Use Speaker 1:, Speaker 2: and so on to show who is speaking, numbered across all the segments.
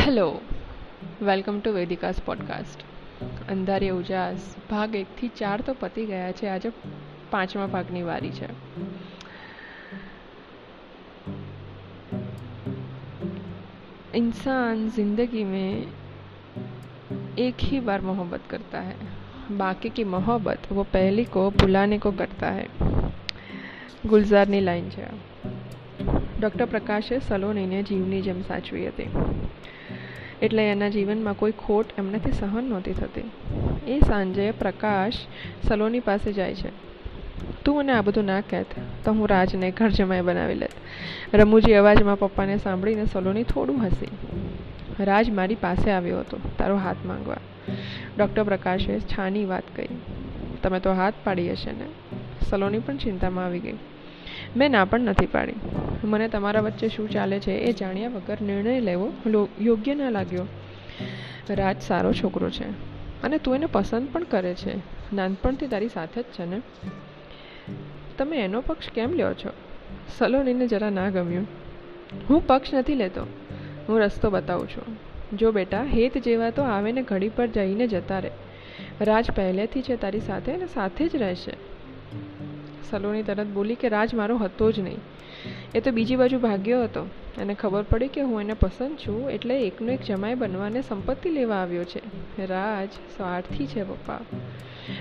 Speaker 1: hello welcome to Vedika's podcast અંધારી ઉજાસ ભાગ એકથી ચાર તો પતી ગયા છે આજે પાંચમા ભાગની વારી છે इंसान ज़िंदगी में एक ही बार मोहब्बत करता है बाकी की मोहब्बत वो पहली को भुलाने को करता है ગુલઝારની લાઈન છે ડૉક્ટર પ્રકાશે સલોનીને જીવની જેમ સાચવી હતી. એટલે એના જીવનમાં કોઈ ખોટ એમનાથી સહન નહોતી થતી. એ સાંજે પ્રકાશ સલોની પાસે જાય છે. તું મને આ બધું ના કહેત, તો હું રાજને ઘર જમાય બનાવી લેત. રમૂજી અવાજમાં પપ્પાને સાંભળીને સલોની થોડું હસી. રાજ મારી પાસે આવ્યો હતો, તારો હાથ માંગવા. ડૉક્ટર પ્રકાશે છાની વાત કહી. તમે તો હાથ પાડી હશે ને? સલોની પણ ચિંતામાં આવી ગઈ. મેં ના પણ નથી પાડી. મને તમારા વચ્ચે શું ચાલે છે એ જાણ્યા વગર નિર્ણય લેવો યોગ્ય ના લાગ્યો. રાજ સારો છોકરો છે અને તું એને પસંદ પણ કરે છે. નાનપણથી તારી સાથે જ છે ને? તમે એનો પક્ષ કેમ લ્યો છો? સલોનીને જરા ના ગમ્યું. હું પક્ષ નથી લેતો. હું રસ્તો બતાવું છું. જો બેટા, હેત જેવા તો આવે ને ઘડી પર જઈને જતા રહે. રાજ પહેલેથી છે તારી સાથે અને સાથે જ રહેશે. સલોની તરત બોલી કે રાજ મારો હતો જ નહીં. એ તો બીજી બાજુ ભાગ્યો હતો. અને ખબર પડી કે હું એને પસંદ છું એટલે એકનો એક જમાઈ બનવાને સંપત્તિ લેવા આવ્યો છે. રાજ સ્વાર્થી છે પપ્પા.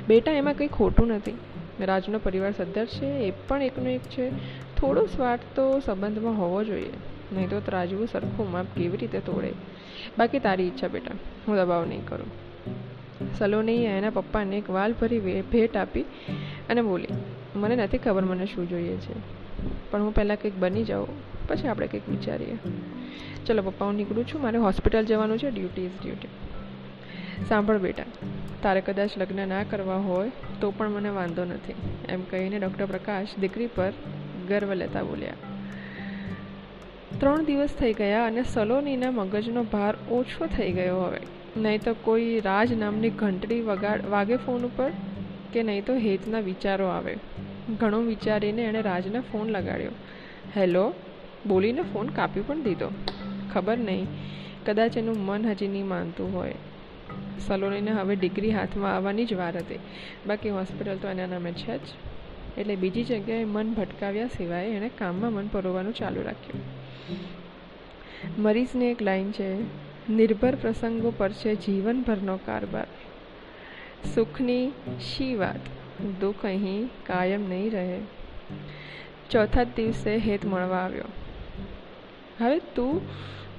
Speaker 1: બેટા, એમાં કંઈ ખોટું નથી. રાજનો પરિવાર સદ્ધર છે, એ પણ એકનો એક છે. થોડો સ્વાર્થ તો સંબંધમાં હોવો જોઈએ. નહીં તો ત્રાજવું સરખું માપ કેવી રીતે તોડે? બાકી તારી ઈચ્છા બેટા, હું દબાવ નહીં કરું. સલોનીએ એના પપ્પાને એક વાલ ભરી ભેટ આપી અને બોલી, મને નથી ખબર મને શું જોઈએ છે. પણ હું પહેલાં કંઈક બની જાઉં, પછી આપણે કંઈક વિચારીએ. ચલો પપ્પા હું નીકળું છું. મારે હોસ્પિટલ જવાનું છે. Duty is duty. સાંભળ બેટા, તારે કદાચ લગ્ન ના કરવા હોય તો પણ મને વાંધો નથી. એમ કહીને ડૉક્ટર પ્રકાશ દીકરી પર ગર્વ લેતા બોલ્યા. ત્રણ દિવસ થઈ ગયા અને સલોનીના મગજનો ભાર ઓછો થઈ ગયો હવે. નહીં તો કોઈ રાજ નામની ઘંટડી વગાડ વાગે ફોન ઉપર કે નહીં તો હેતના વિચારો આવે. ઘણું વિચારીને એણે રાજને ફોન લગાડ્યો. હેલો. બોલીને ફોન કાપી પણ દીધો. ખબર નહીં. કદાચ એનું મન હજી નહીં માનતું હોય. સલોનીને હવે ડિગ્રી હાથમાં આવવાની જ વાર હતી. બાકી હોસ્પિટલ તો એના નામે છે જ. એટલે બીજી જગ્યાએ મન ભટકાવ્યા સિવાય એણે કામમાં મન પરોવાનું ચાલુ રાખ્યું. મરીઝની એક લાઈન છે. નિર્ભર પ્રસંગો પર છે જીવનભરનો કારબાર સુખની શી વાત? દુઃખ અહીં કાયમ નહીં રહે. ચોથા દિવસે હેત મળવા આવ્યો. હવે તું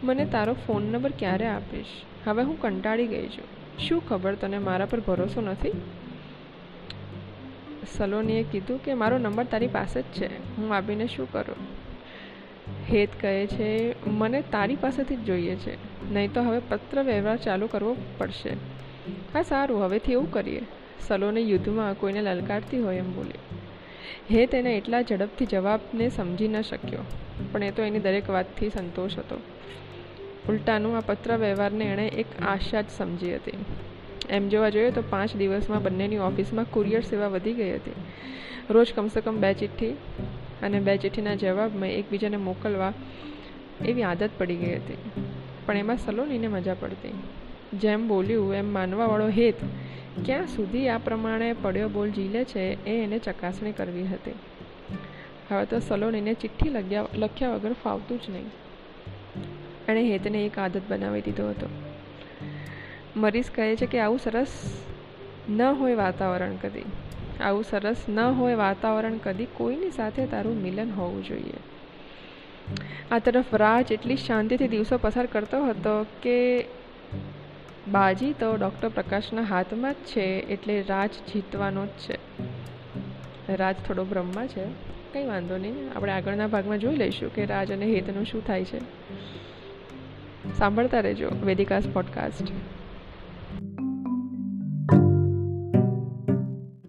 Speaker 1: મને તારો ફોન નંબર ક્યારે આપીશ? હવે હું કંટાળી ગઈ છું. શું ખબર તને મારા પર ભરોસો નથી? સલોનીએ કીધું કે, મારો નંબર તારી પાસે જ છે. હું આપીને શું કરું? હેત કહે છે, મને તારી પાસેથી જ જોઈએ છે. નહીં તો હવે પત્ર વ્યવહાર ચાલુ કરવો પડશે. હા, સારું. હવેથી એવું કરીએ. સલોને યુદ્ધમાં કોઈને લલકારતી હોય એમ બોલ્યો હે, તેને એટલા ઝડપથી જવાબને સમજી ન શક્યો, પણ એ તો એની દરેક વાતથી સંતોષ હતો. ઉલટાનું આ પત્ર વ્યવહારને એણે એક આશા જ સમજી હતી. એમ જોવા જોઈએ તો પાંચ દિવસમાં બંનેની ઓફિસમાં કુરિયર સેવા વધી ગઈ હતી. રોજ કમસે કમ બે ચિઠ્ઠી અને બે ચિઠ્ઠીના જવાબમાં એકબીજાને મોકલવા એવી આદત પડી ગઈ હતી. પણ એમાં સલોનીને મજા પડતી. જેમ બોલ્યું, એમ માનવાવાળો હેત, ક્યાં સુધી આ પ્રમાણે પડ્યો બોલ ઝીલે છે, એ એને ચકાસણી કરવી હતી. હવે તો સલોનીને ચિઠ્ઠી લગ્યા, લખ્યા વગર ફાવતું જ નહીં. એણે હેતને એક આદત બનાવી દીધો હતો. મરીઝ કહે છે કે આવું સરસ ન હોય વાતાવરણ કદી. આવું સરસ ન હોય વાતાવરણ કદી કોઈની સાથે તારું મિલન હોવું જોઈએ. આ તરફ રાજ એટલી શાંતિથી દિવસો પસાર કરતો હતો કે બાજી તો ડૉક્ટર પ્રકાશના હાથમાં જ છે, એટલે રાજ જીતવાનો જ છે. રાજ થોડો બ્રહ્મા છે. કંઈ વાંધો નહીં, આપણે આગળના ભાગમાં જોઈ લઈશું કે રાજ અને હેતનું શું થાય છે. સાંભળતા રહેજો, વેદિકાસ પોડકાસ્ટ.